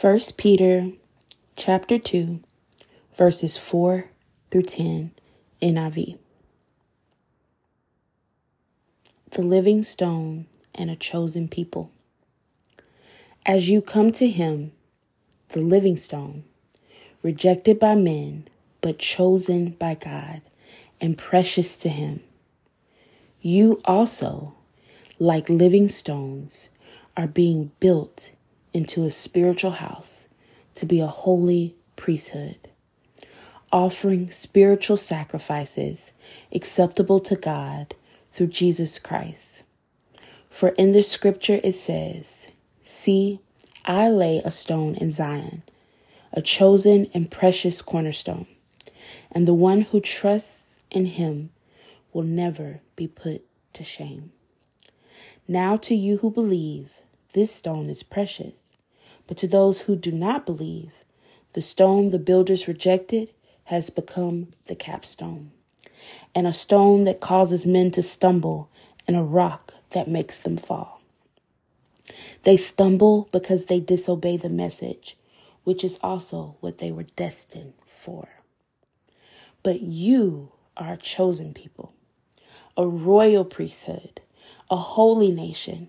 1 Peter chapter 2 verses 4 through 10 NIV. The living stone and a chosen people. As you come to him, the living stone, rejected by men, but chosen by God and precious to him, you also, like living stones, are being built into a spiritual house to be a holy priesthood, offering spiritual sacrifices acceptable to God through Jesus Christ. For in the scripture it says, See, I lay a stone in Zion, a chosen and precious cornerstone, and the one who trusts in him will never be put to shame. Now, to you who believe, this stone is precious. But to those who do not believe, the stone the builders rejected has become the capstone, and a stone that causes men to stumble, and a rock that makes them fall. They stumble because they disobey the message, which is also what they were destined for. But you are a chosen people, a royal priesthood, a holy nation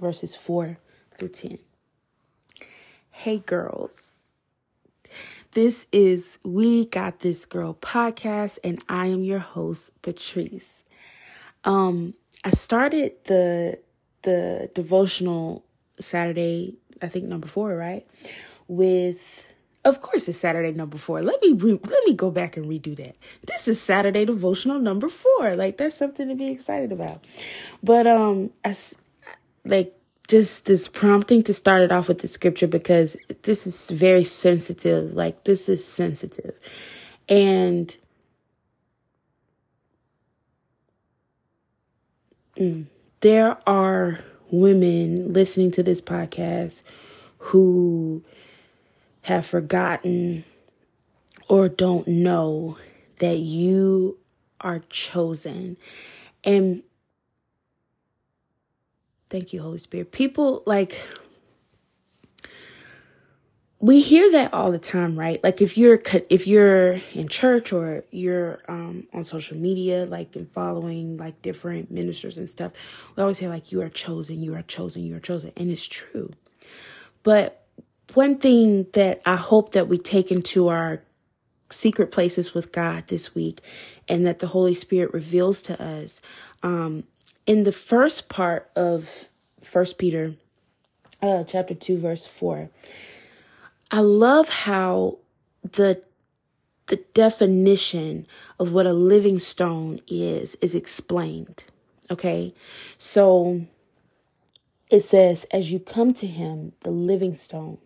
verses 4 through 10. Hey, girls. This is We Got This Girl podcast, and I am your host, Patrice. Um, I started the the devotional Saturday, I think number four, right? With of course it's Saturday number 4. Let me re- let me go back and redo that. This is Saturday devotional number 4. Like that's something to be excited about. But um I like just this prompting to start it off with the scripture because this is very sensitive. Like, this is sensitive. And mm, there are women listening to this podcast who have forgotten or don't know that you are chosen. And Thank you, Holy Spirit. People like we hear that all the time, right? Like if you're if you're in church or you're um, on social media, like and following like different ministers and stuff, we always hear like you are chosen, you are chosen, you are chosen, and it's true. But one thing that I hope that we take into our secret places with God this week, and that the Holy Spirit reveals to us, um, in the first part of First Peter, uh, chapter two, verse four, I love how the the definition of what a living stone is is explained. Okay, so it says, "As you come to Him, the living stone."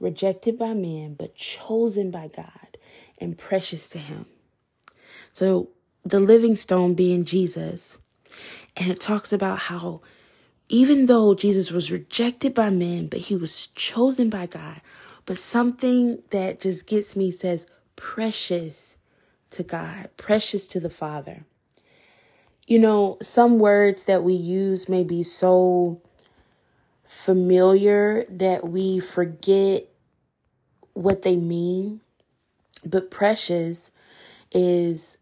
rejected by men, but chosen by God and precious to Him. So, the living stone being Jesus, and it talks about how even though Jesus was rejected by men, but he was chosen by God. But something that just gets me says, precious to God, precious to the Father. You know, some words that we use may be so familiar that we forget what they mean. But precious is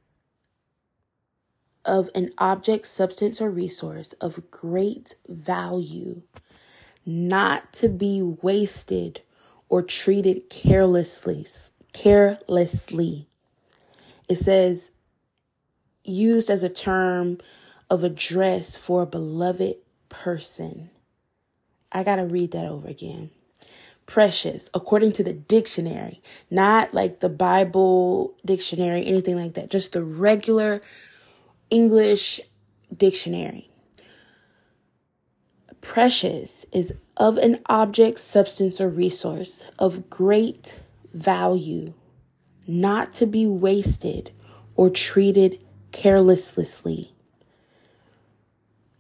of an object, substance, or resource of great value, not to be wasted or treated carelessly. Carelessly. It says, used as a term of address for a beloved person. I got to read that over again. Precious, according to the dictionary, not like the Bible dictionary, anything like that, just the regular English dictionary. Precious is of an object, substance, or resource of great value, not to be wasted or treated carelessly.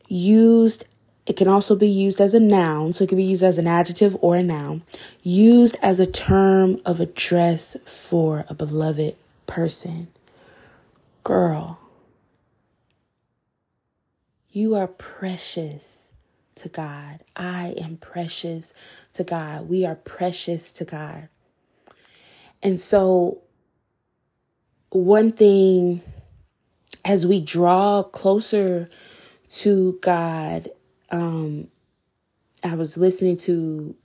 Used, it can also be used as a noun, so it can be used as an adjective or a noun, used as a term of address for a beloved person. Girl, you are precious to God. I am precious to God. We are precious to God. And so, one thing as we draw closer to God, um, I was listening to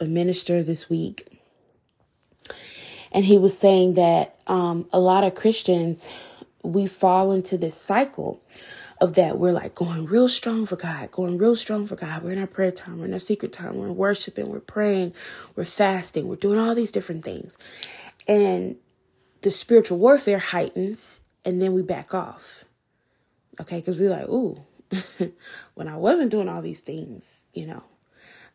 a minister this week, and he was saying that um, a lot of Christians we fall into this cycle of that. We're like going real strong for God, going real strong for God. We're in our prayer time, we're in our secret time, we're worshiping, we're praying, we're fasting, we're doing all these different things. And the spiritual warfare heightens, and then we back off. Okay, because we're like, ooh, when I wasn't doing all these things, you know,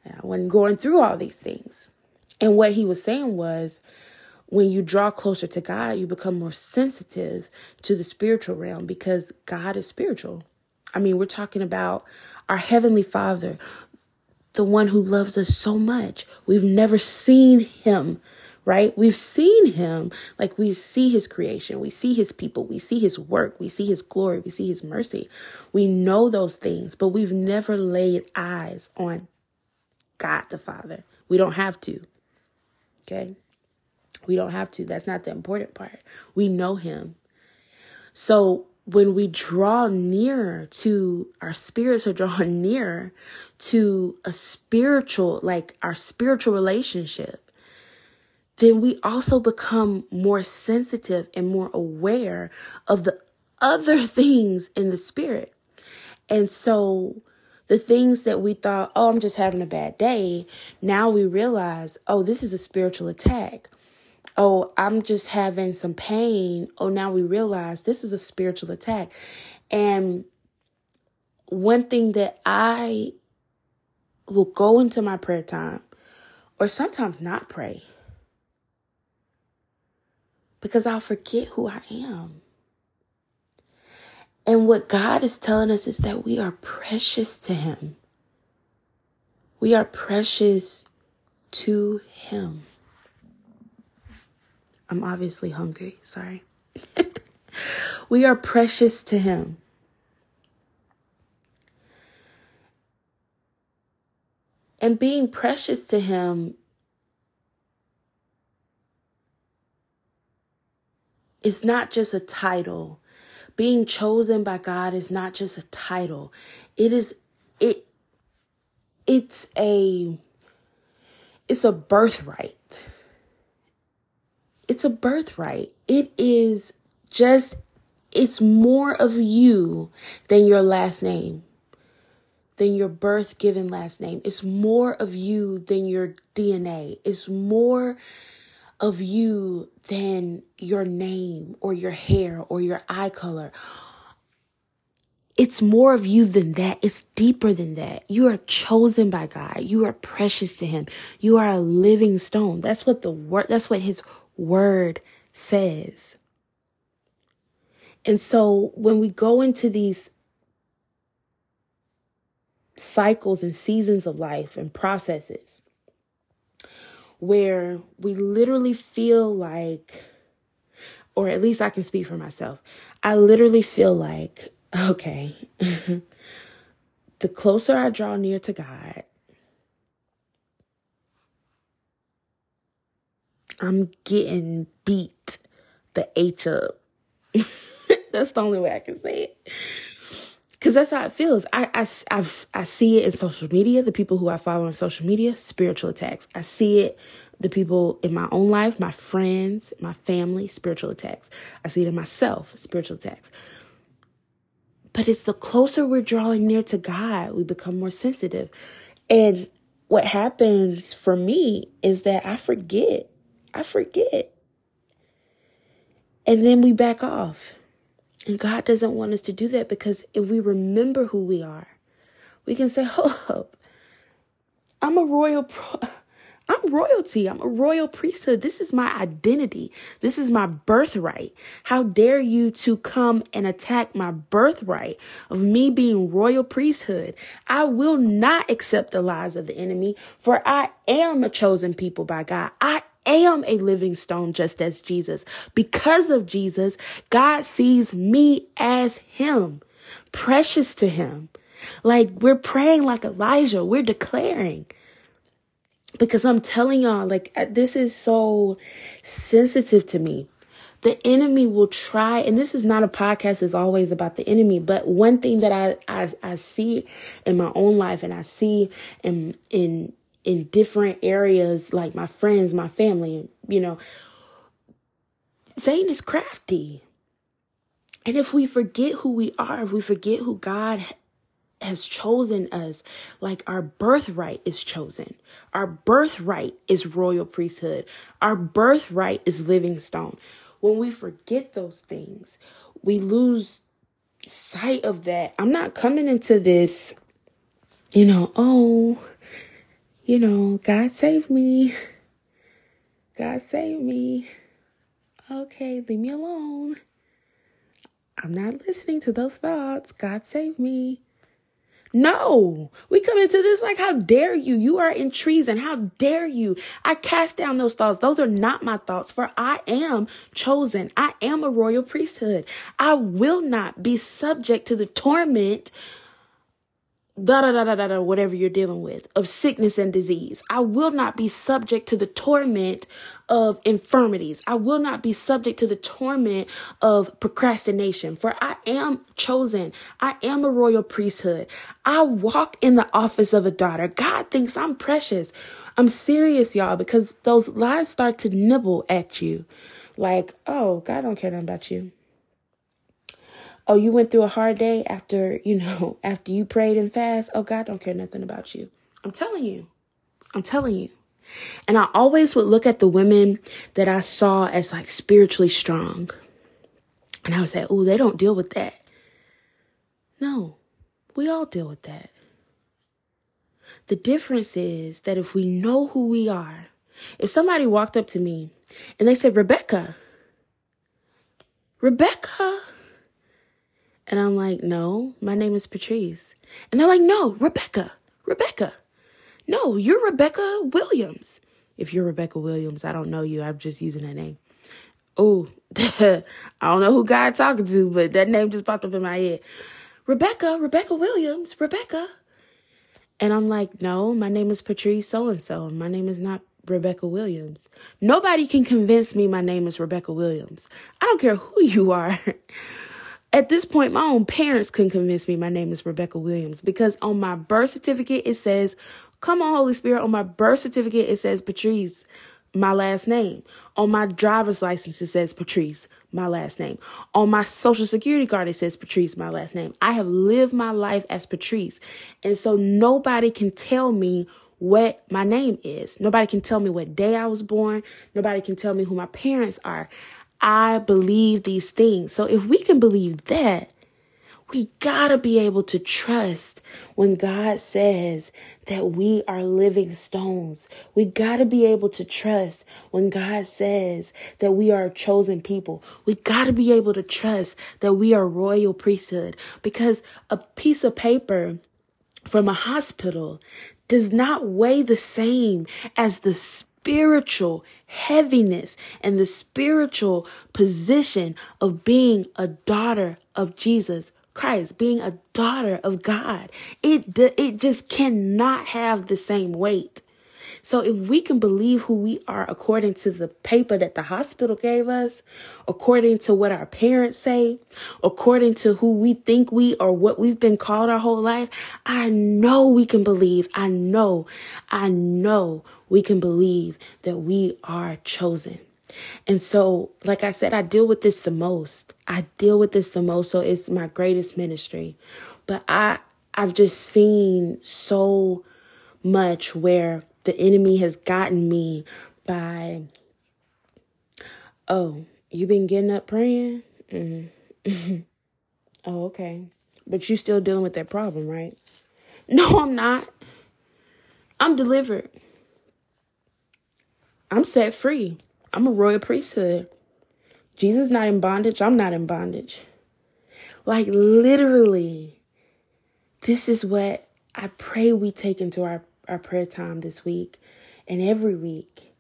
I wasn't going through all these things. And what he was saying was, when you draw closer to God, you become more sensitive to the spiritual realm because God is spiritual. I mean, we're talking about our Heavenly Father, the one who loves us so much. We've never seen Him, right? We've seen Him like we see His creation, we see His people, we see His work, we see His glory, we see His mercy. We know those things, but we've never laid eyes on God the Father. We don't have to. Okay. We don't have to. That's not the important part. We know him. So when we draw nearer to our spirits are drawn nearer to a spiritual, like our spiritual relationship, then we also become more sensitive and more aware of the other things in the spirit. And so the things that we thought, oh, I'm just having a bad day, now we realize, oh, this is a spiritual attack oh, I'm just having some pain. Oh, now we realize this is a spiritual attack. And one thing that I will go into my prayer time, or sometimes not pray, because I'll forget who I am. And what God is telling us is that we are precious to Him. We are precious to Him. I'm obviously hungry. Sorry. we are precious to Him. And being precious to Him is not just a title. Being chosen by God is not just a title. It is it it's a it's a birthright it's a birthright. It is just, it's more of you than your last name, than your birth given last name. It's more of you than your DNA. It's more of you than your name or your hair or your eye color. It's more of you than that. It's deeper than that. You are chosen by God. You are precious to him. You are a living stone. That's what the word, that's what his word says. And so when we go into these cycles and seasons of life and processes where we literally feel like, or at least I can speak for myself, I literally feel like, okay, the closer I draw near to God, I'm getting beat the H up. that's the only way I can say it. Cause that's how it feels. I, I, I, I see it in social media, the people who I follow on social media, spiritual attacks. I see it, the people in my own life, my friends, my family, spiritual attacks. I see it in myself, spiritual attacks. But it's the closer we're drawing near to God, we become more sensitive. And what happens for me is that I forget I forget. And then we back off. And God doesn't want us to do that because if we remember who we are, we can say, Hold up. I'm a royal pro- I'm royalty. I'm a royal priesthood. This is my identity. This is my birthright. How dare you to come and attack my birthright of me being royal priesthood? I will not accept the lies of the enemy, for I am a chosen people by God. I am a living stone just as Jesus. Because of Jesus, God sees me as him, precious to him. Like we're praying like Elijah, we're declaring because I'm telling y'all, like, uh, this is so sensitive to me. The enemy will try, and this is not a podcast, it's always about the enemy. But one thing that I, I, I see in my own life and I see in, in, in different areas, like my friends, my family, you know, Satan is crafty. And if we forget who we are, if we forget who God has chosen us like our birthright is chosen. Our birthright is royal priesthood. Our birthright is living stone. When we forget those things, we lose sight of that. I'm not coming into this, you know, oh, you know, God save me. God save me. Okay, leave me alone. I'm not listening to those thoughts. God save me. No, we come into this like, how dare you? You are in treason. How dare you? I cast down those thoughts. Those are not my thoughts, for I am chosen. I am a royal priesthood. I will not be subject to the torment da da da da da whatever you're dealing with of sickness and disease. I will not be subject to the torment of infirmities. I will not be subject to the torment of procrastination, for I am chosen. I am a royal priesthood. I walk in the office of a daughter. God thinks I'm precious. I'm serious, y'all, because those lies start to nibble at you. Like, oh, God don't care nothing about you oh, you went through a hard day after, you know, after you prayed and fast. Oh, God don't care nothing about you. I'm telling you. I'm telling you. And I always would look at the women that I saw as like spiritually strong. And I would say, oh, they don't deal with that. No, we all deal with that. The difference is that if we know who we are, if somebody walked up to me and they said, Rebecca, Rebecca, and I'm like, no, my name is Patrice. And they're like, no, Rebecca, Rebecca. No, you're Rebecca Williams. If you're Rebecca Williams, I don't know you. I'm just using that name. Oh, I don't know who God talking to, but that name just popped up in my head. Rebecca, Rebecca Williams, Rebecca. And I'm like, no, my name is Patrice so and so. My name is not Rebecca Williams. Nobody can convince me my name is Rebecca Williams. I don't care who you are. At this point, my own parents couldn't convince me my name is Rebecca Williams because on my birth certificate it says, Come on, Holy Spirit. On my birth certificate it says Patrice, my last name. On my driver's license it says Patrice, my last name. On my social security card it says Patrice, my last name. I have lived my life as Patrice. And so nobody can tell me what my name is. Nobody can tell me what day I was born. Nobody can tell me who my parents are. I believe these things. So if we can believe that, we gotta be able to trust when God says that we are living stones. We gotta be able to trust when God says that we are a chosen people. We gotta be able to trust that we are royal priesthood because a piece of paper from a hospital does not weigh the same as the spiritual heaviness and the spiritual position of being a daughter of Jesus Christ, being a daughter of God. It, it just cannot have the same weight. So if we can believe who we are according to the paper that the hospital gave us, according to what our parents say, according to who we think we or what we've been called our whole life, I know we can believe. I know, I know we can believe that we are chosen. And so, like I said, I deal with this the most. I deal with this the most. So it's my greatest ministry. But I, I've just seen so much where the enemy has gotten me by, oh, you been getting up praying? Mm-hmm. oh, okay. But you still dealing with that problem, right? No, I'm not. I'm delivered. I'm set free. I'm a royal priesthood. Jesus not in bondage. I'm not in bondage. Like literally, this is what I pray we take into our, our prayer time this week and every week.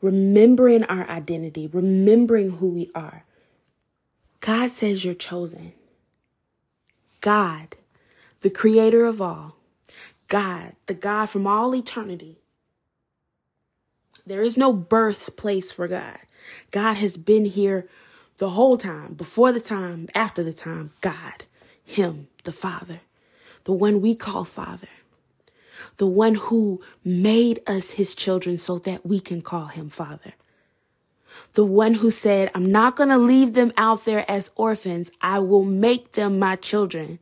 Remembering our identity, remembering who we are. God says you're chosen. God, the creator of all, God, the God from all eternity. There is no birthplace for God. God has been here the whole time, before the time, after the time. God, Him, the Father, the one we call Father, the one who made us His children so that we can call Him Father. The one who said, I'm not going to leave them out there as orphans. I will make them my children.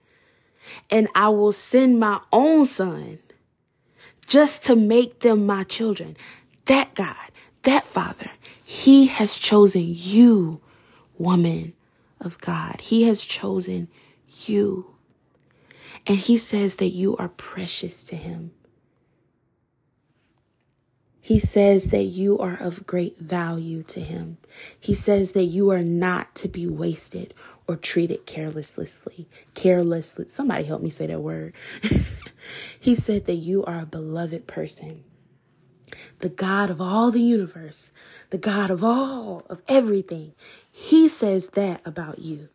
And I will send my own son just to make them my children. That God, that Father, He has chosen you, woman of God. He has chosen you. And He says that you are precious to Him. He says that you are of great value to him. He says that you are not to be wasted or treated carelessly. Carelessly. Somebody help me say that word. he said that you are a beloved person. The God of all the universe, the God of all of everything. He says that about you.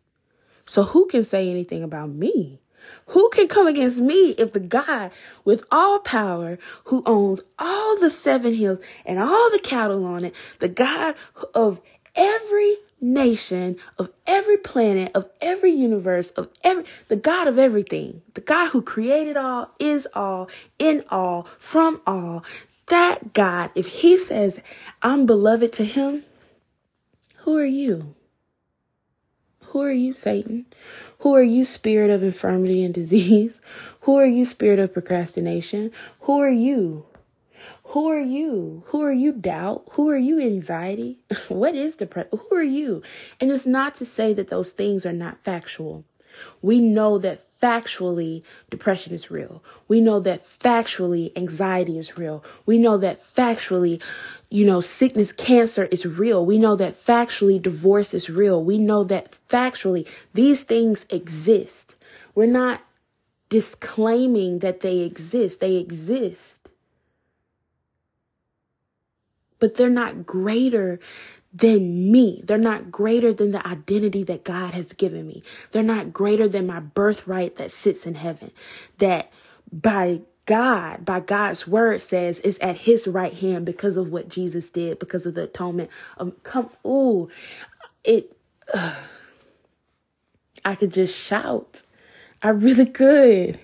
So who can say anything about me? Who can come against me if the God with all power, who owns all the seven hills and all the cattle on it, the God of every nation, of every planet, of every universe, of every, the God of everything, the God who created all, is all, in all, from all, that God, if he says, I'm beloved to him, who are you? Who are you, Satan? Who are you, spirit of infirmity and disease? Who are you, spirit of procrastination? Who are you? Who are you? Who are you, doubt? Who are you, anxiety? what is depression? Who are you? And it's not to say that those things are not factual. We know that factually depression is real. We know that factually anxiety is real. We know that factually, you know, sickness, cancer is real. We know that factually divorce is real. We know that factually these things exist. We're not disclaiming that they exist. They exist. But they're not greater than me. They're not greater than the identity that God has given me. They're not greater than my birthright that sits in heaven. That by God, by God's word says is at his right hand because of what Jesus did, because of the atonement. Um, come, ooh, it, uh, I could just shout. I really could.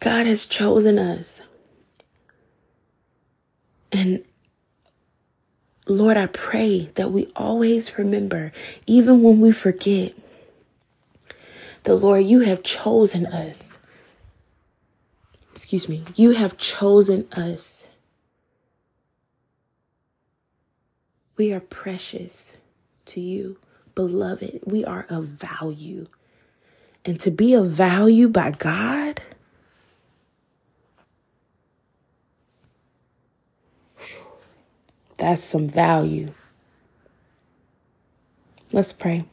God has chosen us. And Lord, I pray that we always remember, even when we forget, the Lord, you have chosen us. Excuse me, you have chosen us. We are precious to you, beloved. We are of value. And to be of value by God, That's some value. Let's pray.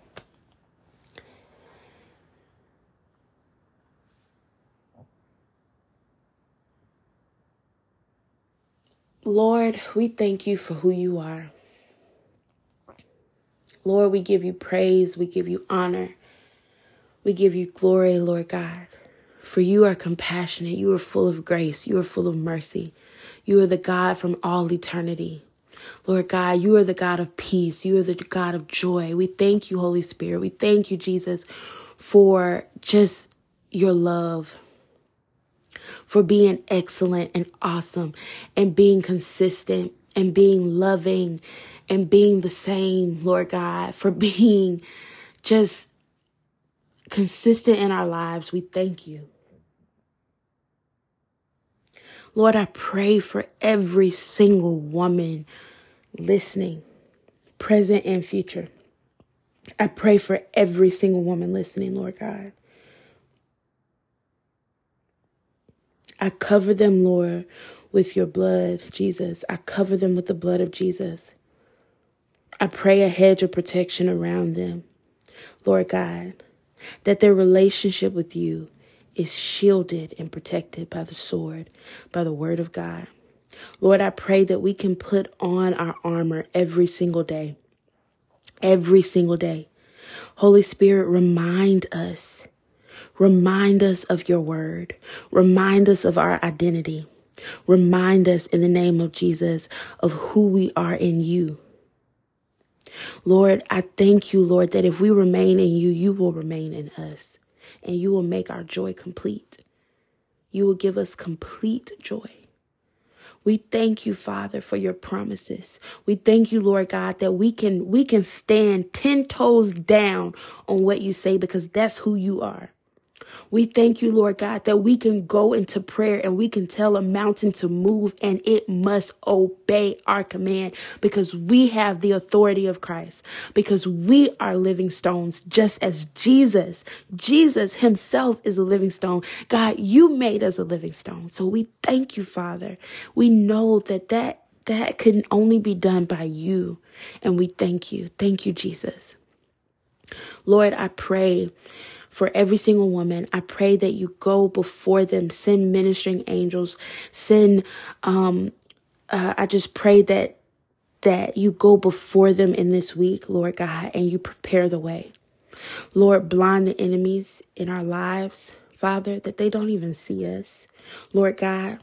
Lord, we thank you for who you are. Lord, we give you praise, we give you honor, we give you glory, Lord God. For you are compassionate, you are full of grace, you are full of mercy. You are the God from all eternity. Lord God, you are the God of peace. You are the God of joy. We thank you, Holy Spirit. We thank you, Jesus, for just your love, for being excellent and awesome and being consistent and being loving and being the same, Lord God, for being just consistent in our lives. We thank you. Lord, I pray for every single woman listening, present and future. I pray for every single woman listening, Lord God. I cover them, Lord, with your blood, Jesus. I cover them with the blood of Jesus. I pray a hedge of protection around them, Lord God, that their relationship with you is shielded and protected by the sword, by the word of God. Lord, I pray that we can put on our armor every single day. Every single day. Holy Spirit, remind us. Remind us of your word. Remind us of our identity. Remind us in the name of Jesus of who we are in you. Lord, I thank you, Lord, that if we remain in you, you will remain in us and you will make our joy complete. You will give us complete joy. We thank you, Father, for your promises. We thank you, Lord God, that we can we can stand 10 toes down on what you say because that's who you are. We thank you, Lord God, that we can go into prayer and we can tell a mountain to move and it must obey our command because we have the authority of Christ, because we are living stones, just as Jesus, Jesus himself is a living stone. God, you made us a living stone. So we thank you, Father. We know that that that can only be done by you. And we thank you. Thank you, Jesus. Lord, I pray for every single woman. I pray that you go before them, send ministering angels, send, um, uh, I just pray that, that you go before them in this week, Lord God, and you prepare the way. Lord, blind the enemies in our lives, Father, that they don't even see us. Lord God,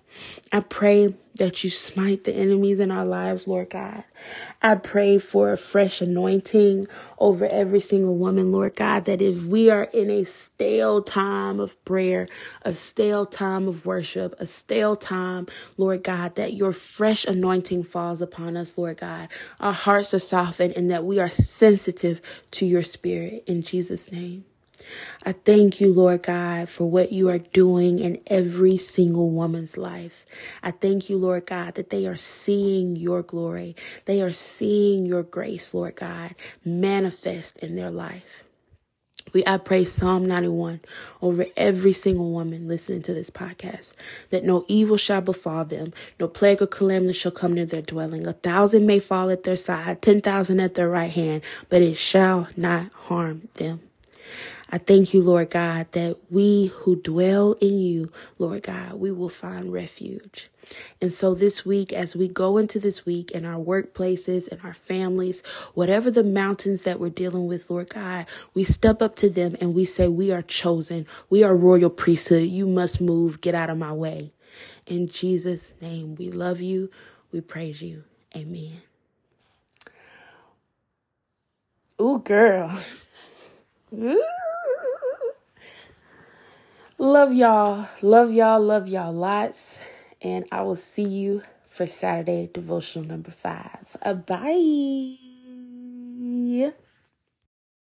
I pray that you smite the enemies in our lives, Lord God. I pray for a fresh anointing over every single woman, Lord God, that if we are in a stale time of prayer, a stale time of worship, a stale time, Lord God, that your fresh anointing falls upon us, Lord God. Our hearts are softened and that we are sensitive to your spirit in Jesus' name. I thank you, Lord God, for what you are doing in every single woman's life. I thank you, Lord God, that they are seeing your glory. They are seeing your grace, Lord God, manifest in their life. We I pray Psalm 91 over every single woman listening to this podcast that no evil shall befall them, no plague or calamity shall come near their dwelling. A thousand may fall at their side, ten thousand at their right hand, but it shall not harm them. I thank you, Lord God, that we who dwell in you, Lord God, we will find refuge. And so this week, as we go into this week in our workplaces and our families, whatever the mountains that we're dealing with, Lord God, we step up to them and we say, We are chosen. We are royal priesthood. You must move. Get out of my way. In Jesus' name, we love you. We praise you. Amen. Ooh, girl. Ooh. Love y'all. Love y'all. Love y'all lots. And I will see you for Saturday devotional number five. Uh, bye.